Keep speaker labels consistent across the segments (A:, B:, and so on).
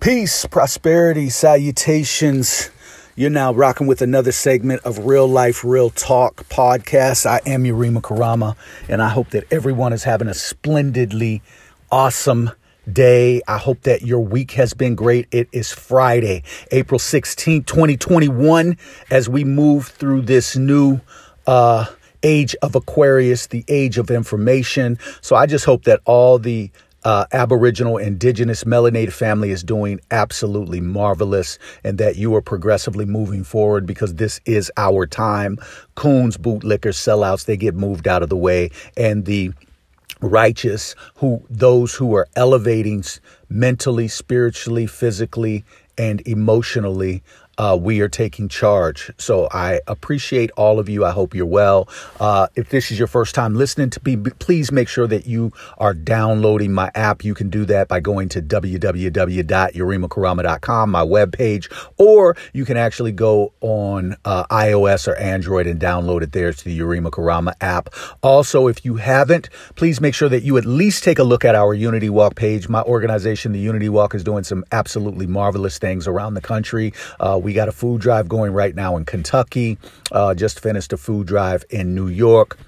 A: Peace, prosperity, salutations. You're now rocking with another segment of Real Life, Real Talk podcast. I am Yurima Karama, and I hope that everyone is having a splendidly awesome day. I hope that your week has been great. It is Friday, April 16th, 2021, as we move through this new uh, age of Aquarius, the age of information. So I just hope that all the uh, Aboriginal, Indigenous, melanated family is doing absolutely marvelous and that you are progressively moving forward because this is our time. Coons, bootlickers, sellouts, they get moved out of the way. And the righteous who those who are elevating mentally spiritually physically and emotionally uh, we are taking charge. So I appreciate all of you. I hope you're well. Uh, if this is your first time listening to me, please make sure that you are downloading my app. You can do that by going to www.yurimakarama.com, my webpage, or you can actually go on uh, iOS or Android and download it there to the Yurima Karama app. Also, if you haven't, please make sure that you at least take a look at our Unity Walk page. My organization, the Unity Walk, is doing some absolutely marvelous things around the country. Uh, we got a food drive going right now in Kentucky. Uh, just finished a food drive in New York.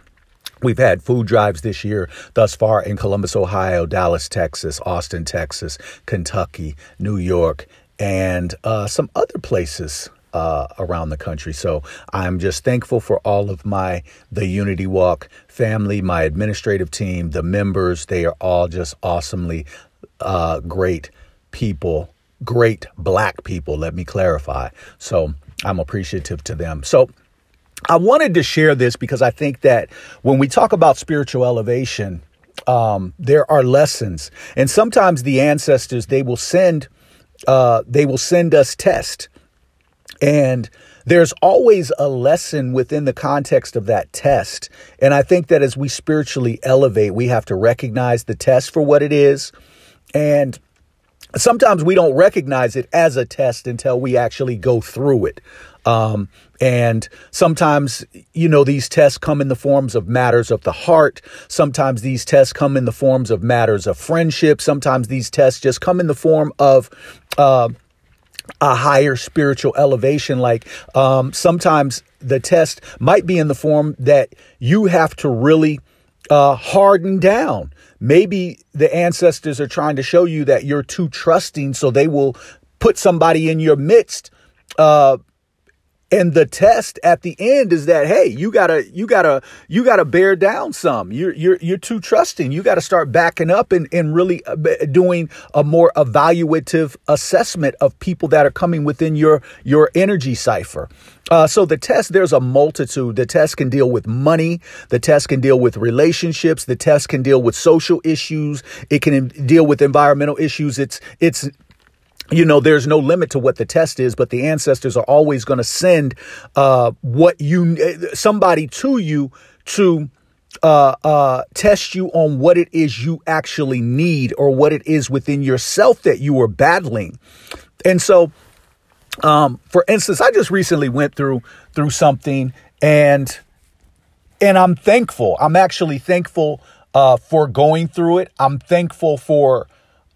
A: We've had food drives this year thus far in Columbus, Ohio, Dallas, Texas, Austin, Texas, Kentucky, New York, and uh, some other places uh, around the country. So I'm just thankful for all of my the Unity Walk family, my administrative team, the members. They are all just awesomely uh, great people great black people, let me clarify. So I'm appreciative to them. So I wanted to share this because I think that when we talk about spiritual elevation, um, there are lessons, and sometimes the ancestors they will send uh, they will send us tests, and there's always a lesson within the context of that test. And I think that as we spiritually elevate, we have to recognize the test for what it is, and sometimes we don't recognize it as a test until we actually go through it. Um, and sometimes, you know, these tests come in the forms of matters of the heart. Sometimes these tests come in the forms of matters of friendship. Sometimes these tests just come in the form of, uh, a higher spiritual elevation. Like um, sometimes the test might be in the form that you have to really uh, harden down. Maybe the ancestors are trying to show you that you're too trusting, so they will put somebody in your midst. Uh, and the test at the end is that hey, you gotta, you gotta, you gotta bear down some. You're you're you're too trusting. You got to start backing up and and really uh, doing a more evaluative assessment of people that are coming within your your energy cipher. Uh, so the test, there's a multitude. The test can deal with money. The test can deal with relationships. The test can deal with social issues. It can deal with environmental issues. It's, it's, you know, there's no limit to what the test is, but the ancestors are always going to send, uh, what you, somebody to you to, uh, uh, test you on what it is you actually need or what it is within yourself that you are battling. And so um, for instance, I just recently went through through something, and and I'm thankful. I'm actually thankful uh, for going through it. I'm thankful for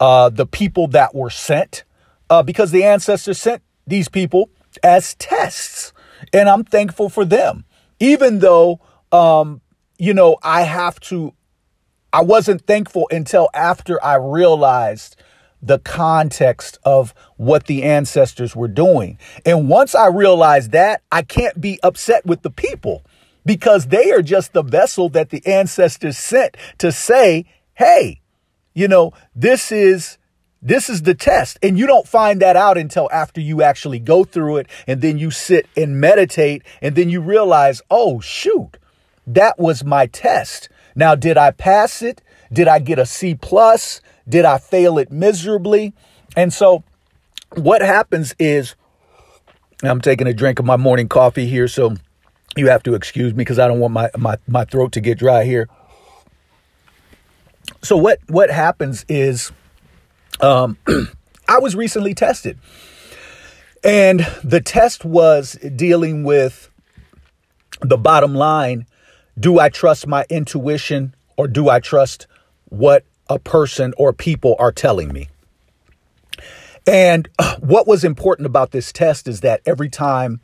A: uh, the people that were sent uh, because the ancestors sent these people as tests, and I'm thankful for them. Even though, um, you know, I have to. I wasn't thankful until after I realized the context of what the ancestors were doing. And once I realized that, I can't be upset with the people because they are just the vessel that the ancestors sent to say, hey, you know, this is this is the test. And you don't find that out until after you actually go through it and then you sit and meditate and then you realize, oh, shoot, that was my test. Now, did I pass it? Did I get a C plus? Did I fail it miserably? And so what happens is I'm taking a drink of my morning coffee here, so you have to excuse me because I don't want my, my, my throat to get dry here. So what what happens is um, I was recently tested. And the test was dealing with the bottom line do I trust my intuition or do I trust what a person or people are telling me. And what was important about this test is that every time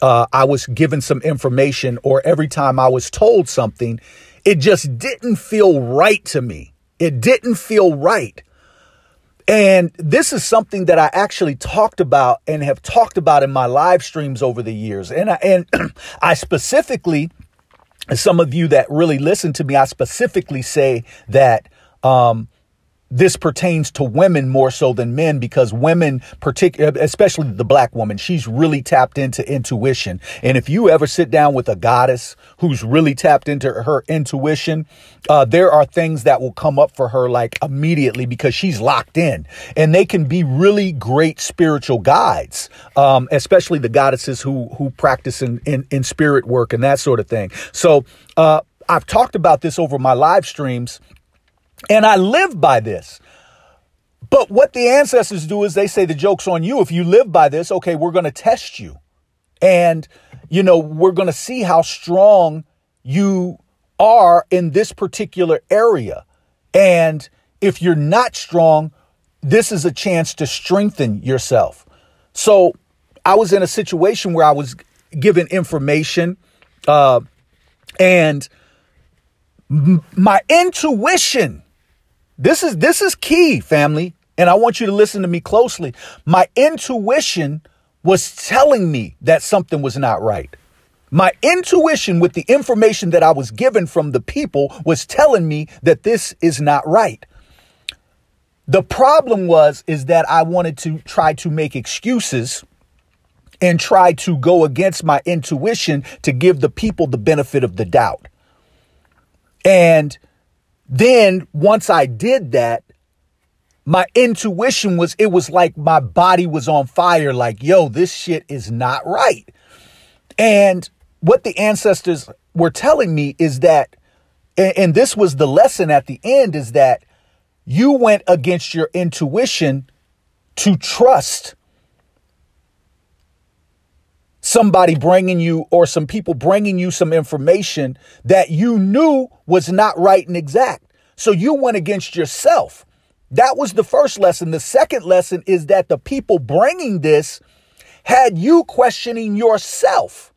A: uh, I was given some information or every time I was told something, it just didn't feel right to me. It didn't feel right. And this is something that I actually talked about and have talked about in my live streams over the years. And I, and I specifically, some of you that really listen to me, I specifically say that um, this pertains to women more so than men because women, particularly, especially the black woman, she's really tapped into intuition. And if you ever sit down with a goddess who's really tapped into her intuition, uh, there are things that will come up for her like immediately because she's locked in and they can be really great spiritual guides. Um, especially the goddesses who, who practice in, in, in spirit work and that sort of thing. So, uh, I've talked about this over my live streams and I live by this. But what the ancestors do is they say the joke's on you. If you live by this, okay, we're going to test you. And, you know, we're going to see how strong you are in this particular area. And if you're not strong, this is a chance to strengthen yourself. So I was in a situation where I was given information, uh, and m- my intuition this is this is key, family, and I want you to listen to me closely. My intuition was telling me that something was not right. My intuition with the information that I was given from the people was telling me that this is not right. The problem was is that I wanted to try to make excuses and try to go against my intuition to give the people the benefit of the doubt. And then once I did that, my intuition was, it was like my body was on fire, like, yo, this shit is not right. And what the ancestors were telling me is that, and this was the lesson at the end, is that you went against your intuition to trust somebody bringing you or some people bringing you some information that you knew was not right and exact. So you went against yourself. That was the first lesson. The second lesson is that the people bringing this had you questioning yourself.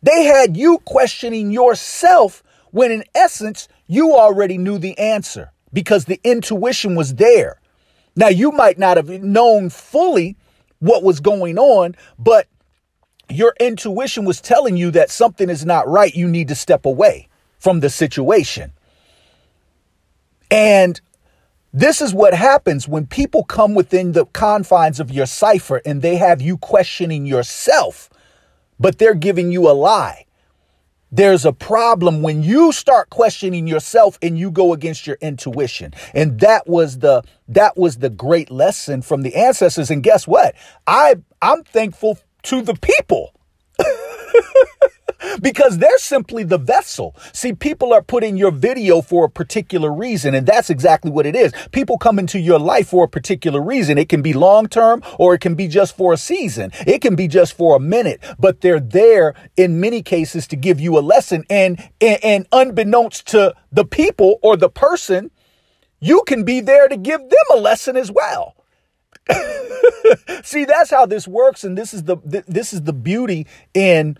A: They had you questioning yourself when, in essence, you already knew the answer because the intuition was there. Now, you might not have known fully what was going on, but your intuition was telling you that something is not right. You need to step away from the situation. And this is what happens when people come within the confines of your cipher and they have you questioning yourself, but they're giving you a lie. There's a problem when you start questioning yourself and you go against your intuition. And that was the that was the great lesson from the ancestors and guess what? I I'm thankful to the people. because they're simply the vessel. See, people are putting your video for a particular reason, and that's exactly what it is. People come into your life for a particular reason. It can be long term or it can be just for a season. It can be just for a minute, but they're there in many cases to give you a lesson. And, and, and unbeknownst to the people or the person, you can be there to give them a lesson as well. See, that's how this works, and this is the this is the beauty in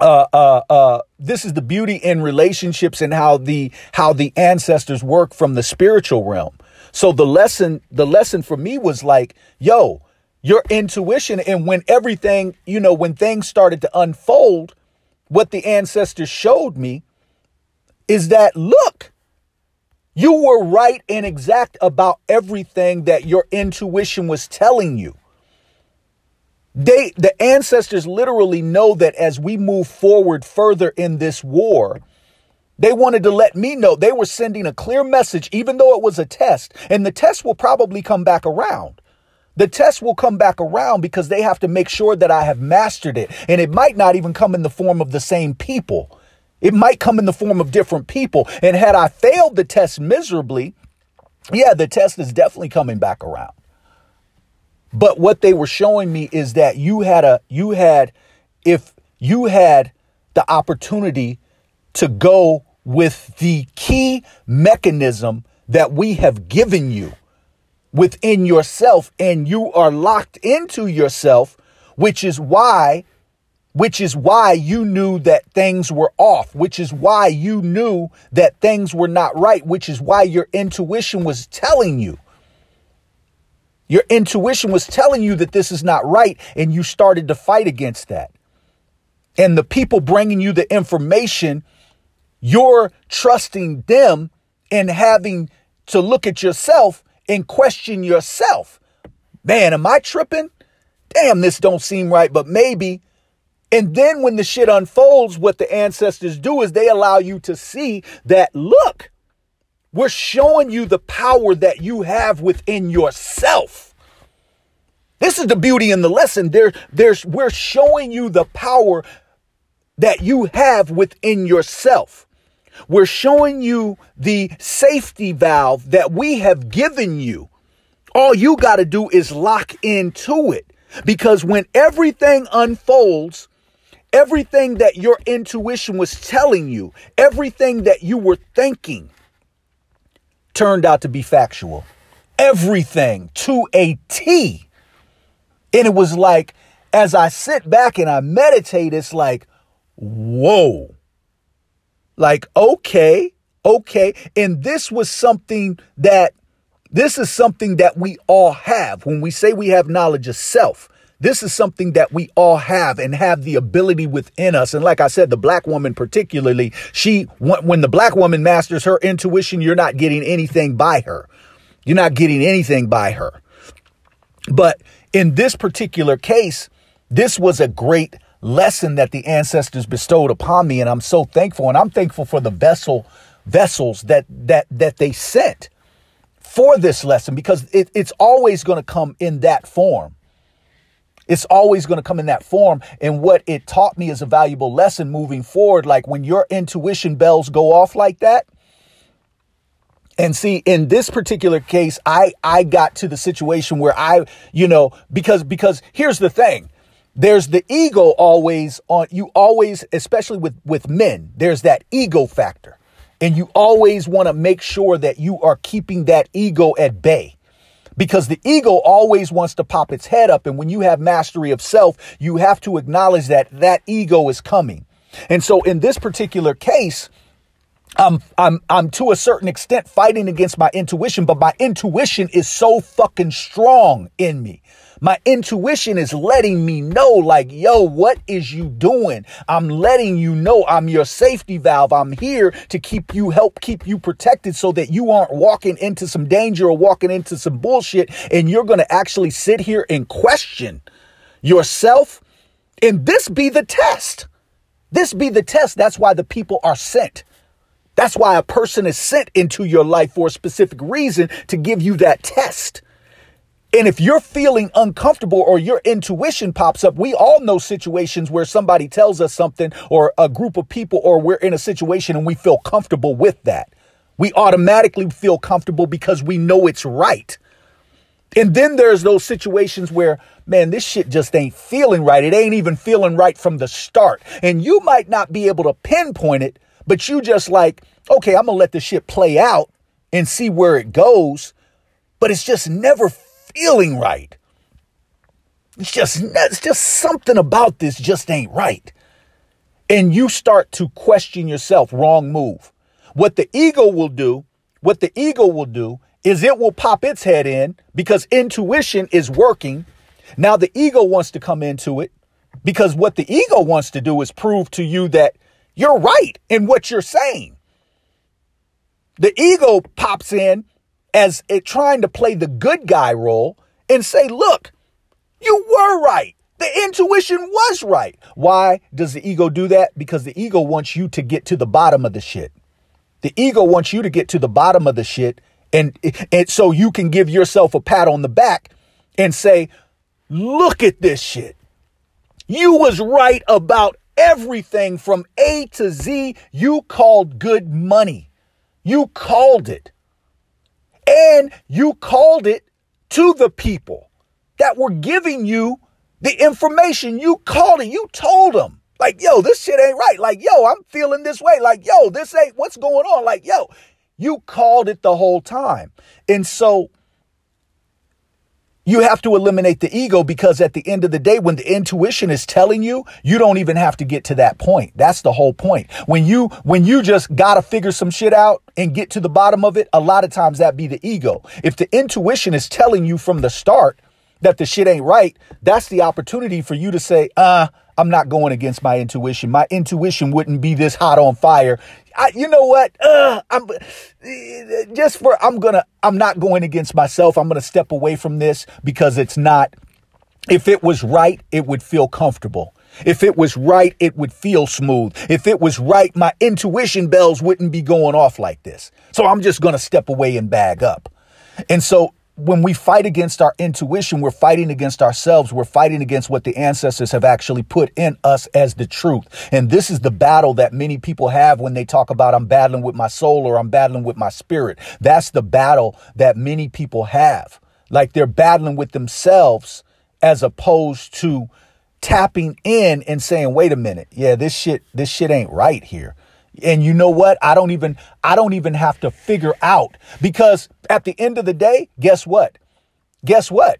A: uh, uh, uh, this is the beauty in relationships and how the how the ancestors work from the spiritual realm. So the lesson the lesson for me was like, yo, your intuition and when everything, you know, when things started to unfold, what the ancestors showed me is that look, you were right and exact about everything that your intuition was telling you. They, the ancestors literally know that as we move forward further in this war, they wanted to let me know they were sending a clear message, even though it was a test. And the test will probably come back around. The test will come back around because they have to make sure that I have mastered it. And it might not even come in the form of the same people. It might come in the form of different people. And had I failed the test miserably, yeah, the test is definitely coming back around. But what they were showing me is that you had a you had if you had the opportunity to go with the key mechanism that we have given you. within yourself and you are locked into yourself, which is why which is why you knew that things were off, which is why you knew that things were not right, which is why your intuition was telling you. Your intuition was telling you that this is not right, and you started to fight against that. And the people bringing you the information, you're trusting them and having to look at yourself and question yourself. Man, am I tripping? Damn, this don't seem right, but maybe and then when the shit unfolds, what the ancestors do is they allow you to see that, look, we're showing you the power that you have within yourself. This is the beauty in the lesson. There, there's, we're showing you the power that you have within yourself. We're showing you the safety valve that we have given you. All you got to do is lock into it. Because when everything unfolds, Everything that your intuition was telling you, everything that you were thinking, turned out to be factual. Everything to a T. And it was like, as I sit back and I meditate, it's like, whoa. Like, okay, okay. And this was something that, this is something that we all have. When we say we have knowledge of self, this is something that we all have and have the ability within us. And like I said, the black woman, particularly, she, when the black woman masters her intuition, you're not getting anything by her. You're not getting anything by her. But in this particular case, this was a great lesson that the ancestors bestowed upon me. And I'm so thankful. And I'm thankful for the vessel, vessels that, that, that they sent for this lesson because it, it's always going to come in that form. It's always going to come in that form. And what it taught me is a valuable lesson moving forward. Like when your intuition bells go off like that. And see, in this particular case, I, I got to the situation where I, you know, because, because here's the thing. There's the ego always on you always, especially with, with men, there's that ego factor. And you always want to make sure that you are keeping that ego at bay because the ego always wants to pop its head up. And when you have mastery of self, you have to acknowledge that that ego is coming. And so in this particular case, I'm I'm I'm to a certain extent fighting against my intuition, but my intuition is so fucking strong in me my intuition is letting me know, like, yo, what is you doing? I'm letting you know I'm your safety valve. I'm here to keep you, help keep you protected so that you aren't walking into some danger or walking into some bullshit. And you're going to actually sit here and question yourself. And this be the test. This be the test. That's why the people are sent. That's why a person is sent into your life for a specific reason to give you that test. And if you're feeling uncomfortable or your intuition pops up, we all know situations where somebody tells us something or a group of people or we're in a situation and we feel comfortable with that. We automatically feel comfortable because we know it's right. And then there's those situations where, man, this shit just ain't feeling right. It ain't even feeling right from the start. And you might not be able to pinpoint it, but you just like, okay, I'm going to let this shit play out and see where it goes. But it's just never feeling right. It's just, it's just something about this just ain't right. And you start to question yourself, wrong move. What the ego will do, what the ego will do is it will pop its head in because intuition is working. Now the ego wants to come into it because what the ego wants to do is prove to you that you're right in what you're saying. The ego pops in as it trying to play the good guy role and say, look, you were right. The intuition was right. Why does the ego do that? Because the ego wants you to get to the bottom of the shit. The ego wants you to get to the bottom of the shit and, and so you can give yourself a pat on the back and say, look at this shit. You was right about everything from A to Z. You called good money. You called it. And you called it to the people that were giving you the information. You called it. You told them, like, yo, this shit ain't right. Like, yo, I'm feeling this way. Like, yo, this ain't what's going on. Like, yo, you called it the whole time. And so You have to eliminate the ego because at the end of the day, when the intuition is telling you, you don't even have to get to that point. That's the whole point. When you, when you just gotta figure some shit out and get to the bottom of it, a lot of times that be the ego. If the intuition is telling you from the start that the shit ain't right, that's the opportunity for you to say, uh, I'm not going against my intuition. My intuition wouldn't be this hot on fire. I, you know what? Uh, I'm just for I'm gonna I'm not going against myself. I'm gonna step away from this because it's not. If it was right, it would feel comfortable. If it was right, it would feel smooth. If it was right, my intuition bells wouldn't be going off like this. So I'm just going to step away and bag up. And so when we fight against our intuition, we're fighting against ourselves. We're fighting against what the ancestors have actually put in us as the truth. And this is the battle that many people have when they talk about I'm battling with my soul or I'm battling with my spirit. That's the battle that many people have. Like they're battling with themselves as opposed to tapping in and saying, wait a minute. Yeah, this shit, this shit ain't right here. And you know what? I don't even I don't even have to figure out because at the end of the day, guess what? Guess what?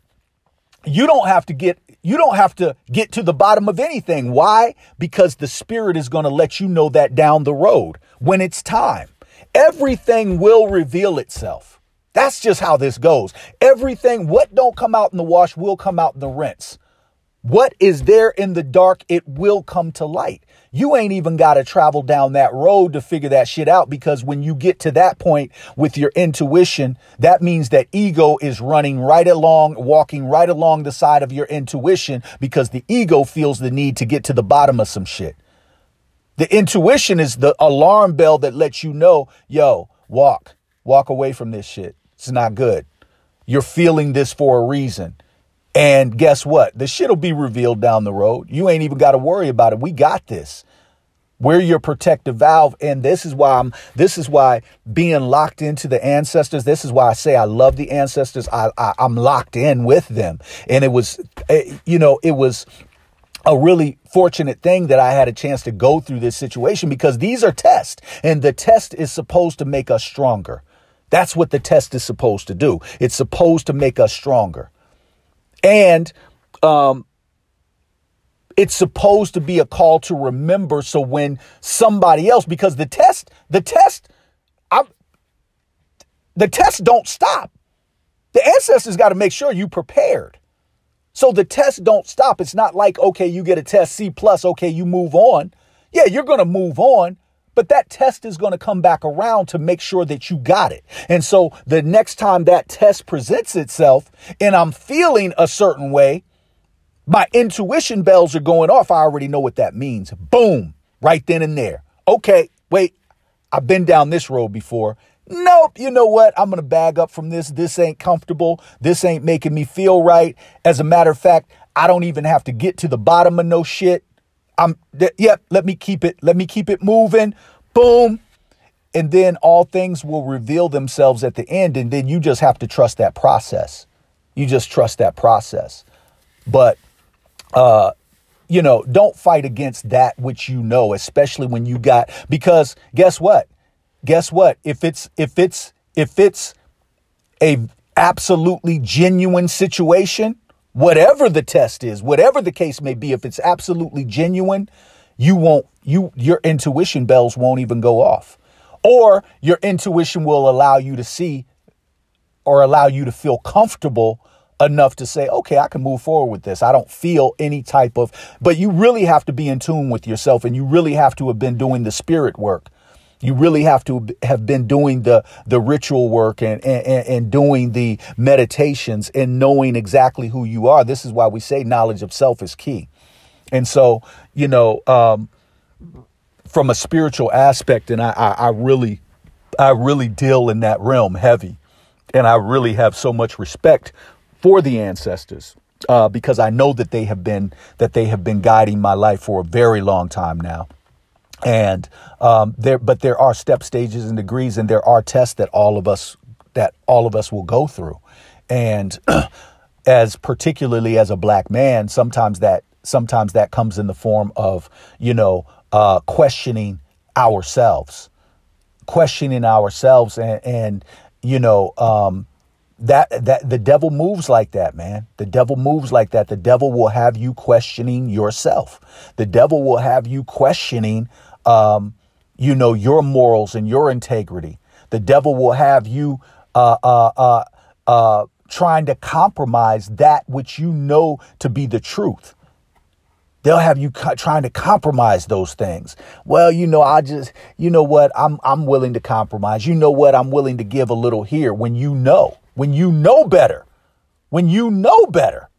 A: You don't have to get you don't have to get to the bottom of anything. Why? Because the spirit is going to let you know that down the road when it's time. Everything will reveal itself. That's just how this goes. Everything what don't come out in the wash will come out in the rinse. What is there in the dark, it will come to light. You ain't even got to travel down that road to figure that shit out because when you get to that point with your intuition, that means that ego is running right along, walking right along the side of your intuition because the ego feels the need to get to the bottom of some shit. The intuition is the alarm bell that lets you know, yo, walk, walk away from this shit. It's not good. You're feeling this for a reason. And guess what? The shit will be revealed down the road. You ain't even got to worry about it. We got this. We're your protective valve. And this is why I'm, this is why being locked into the ancestors, this is why I say I love the ancestors. I, I I'm locked in with them. And it was, eh, you know, it was a really fortunate thing that I had a chance to go through this situation because these are tests and the test is supposed to make us stronger. That's what the test is supposed to do. It's supposed to make us stronger. And um, it's supposed to be a call to remember. So when somebody else, because the test, the test, I'm, the tests don't stop. The ancestors got to make sure you prepared. So the tests don't stop. It's not like, okay, you get a test C plus, okay, you move on. Yeah, you're going to move on, but that test is going to come back around to make sure that you got it. And so the next time that test presents itself and I'm feeling a certain way, my intuition bells are going off. I already know what that means. Boom, right then and there. Okay, wait, I've been down this road before. Nope, you know what? I'm going to bag up from this. This ain't comfortable. This ain't making me feel right. As a matter of fact, I don't even have to get to the bottom of no shit. I'm th- yep, let me keep it let me keep it moving. Boom. And then all things will reveal themselves at the end and then you just have to trust that process. You just trust that process. But uh you know, don't fight against that which you know, especially when you got because guess what? Guess what? If it's if it's if it's a absolutely genuine situation, whatever the test is, whatever the case may be, if it's absolutely genuine, you won't, you, your intuition bells won't even go off. Or your intuition will allow you to see or allow you to feel comfortable enough to say, okay, I can move forward with this. I don't feel any type of, but you really have to be in tune with yourself and you really have to have been doing the spirit work you really have to have been doing the, the ritual work and, and, and doing the meditations and knowing exactly who you are. This is why we say knowledge of self is key. And so, you know, um, from a spiritual aspect, and I, I, I really, I really deal in that realm heavy. And I really have so much respect for the ancestors uh, because I know that they have been that they have been guiding my life for a very long time now and um, there but there are step stages and degrees and there are tests that all of us that all of us will go through. And as particularly as a black man sometimes that sometimes that comes in the form of you know uh, questioning ourselves. Questioning ourselves and, and you know um, that that the devil moves like that man. The devil moves like that. The devil will have you questioning yourself. The devil will have you questioning um, you know your morals and your integrity. The devil will have you uh, uh, uh, uh, trying to compromise that which you know to be the truth. They'll have you co- trying to compromise those things. Well you know i just you know what? I'm i'm willing to compromise. You know what? I'm willing to give a little here when you know when you know better, when you know better.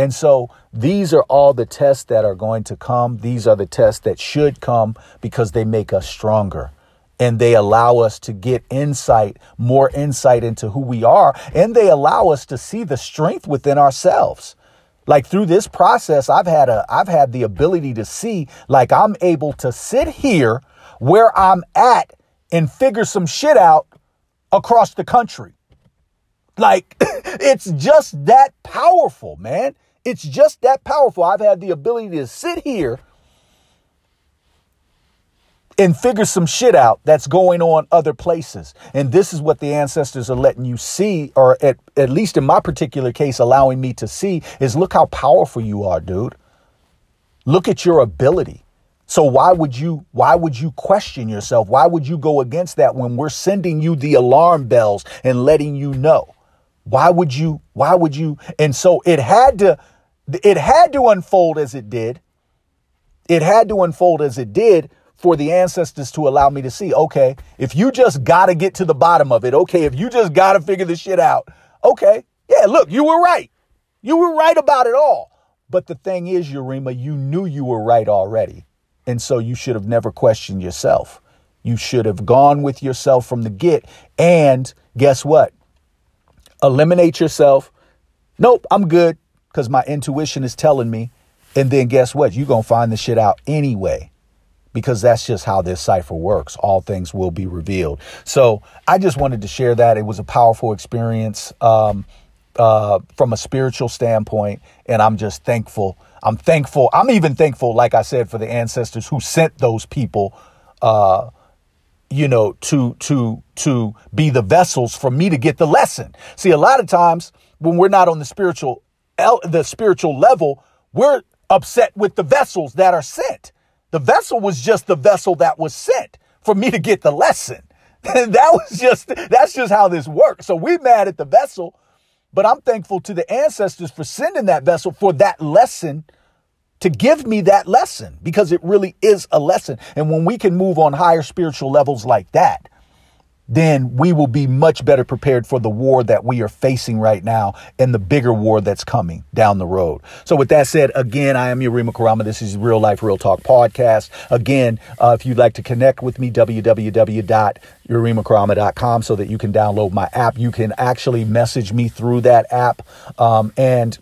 A: And so these are all the tests that are going to come. These are the tests that should come because they make us stronger and they allow us to get insight, more insight into who we are, and they allow us to see the strength within ourselves. Like through this process, I've had a I've had the ability to see like I'm able to sit here where I'm at and figure some shit out across the country. Like, it's just that powerful, man. It's just that powerful. I've had the ability to sit here and figure some shit out that's going on other places. And this is what the ancestors are letting you see, or at, at least in my particular case, allowing me to see, is look how powerful you are, dude. Look at your ability. So why would you why would you question yourself? Why would you go against that when we're sending you the alarm bells and letting you know? Why would you? Why would you? And so it had to, it had to unfold as it did. It had to unfold as it did for the ancestors to allow me to see, okay, if you just got to get to the bottom of it, okay, if you just got to figure this shit out, okay, yeah, look, you were right. You were right about it all. But the thing is, Yurima, you knew you were right already. And so you should have never questioned yourself. You should have gone with yourself from the get. And guess what? eliminate yourself. Nope, I'm good because my intuition is telling me. And then guess what? You're going to find the shit out anyway because that's just how this cipher works. All things will be revealed. So I just wanted to share that. It was a powerful experience um, uh, from a spiritual standpoint. And I'm just thankful. I'm thankful. I'm even thankful, like I said, for the ancestors who sent those people. Uh, you know, to, to, to be the vessels for me to get the lesson. See, a lot of times when we're not on the spiritual, the spiritual level, we're upset with the vessels that are sent. The vessel was just the vessel that was sent for me to get the lesson. That was just, that's just how this works. So we mad at the vessel, but I'm thankful to the ancestors for sending that vessel for that lesson to give me that lesson because it really is a lesson. And when we can move on higher spiritual levels like that, then we will be much better prepared for the war that we are facing right now and the bigger war that's coming down the road. So, with that said, again, I am Yurima Karama. This is Real Life Real Talk podcast. Again, uh, if you'd like to connect with me, www.yurimakarama.com so that you can download my app. You can actually message me through that app. Um, and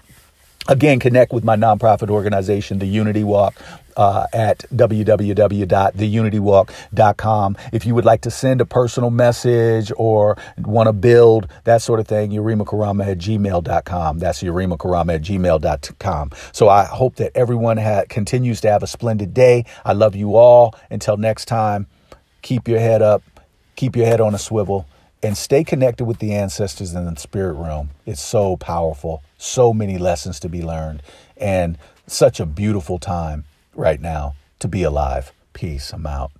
A: Again, connect with my nonprofit organization, The Unity Walk, uh, at www.theunitywalk.com. If you would like to send a personal message or want to build that sort of thing, yurimakarama at gmail.com. That's yurimakarama at gmail.com. So I hope that everyone ha- continues to have a splendid day. I love you all. Until next time, keep your head up, keep your head on a swivel and stay connected with the ancestors in the spirit realm. It's so powerful, so many lessons to be learned, and such a beautiful time right now to be alive. Peace. I'm out.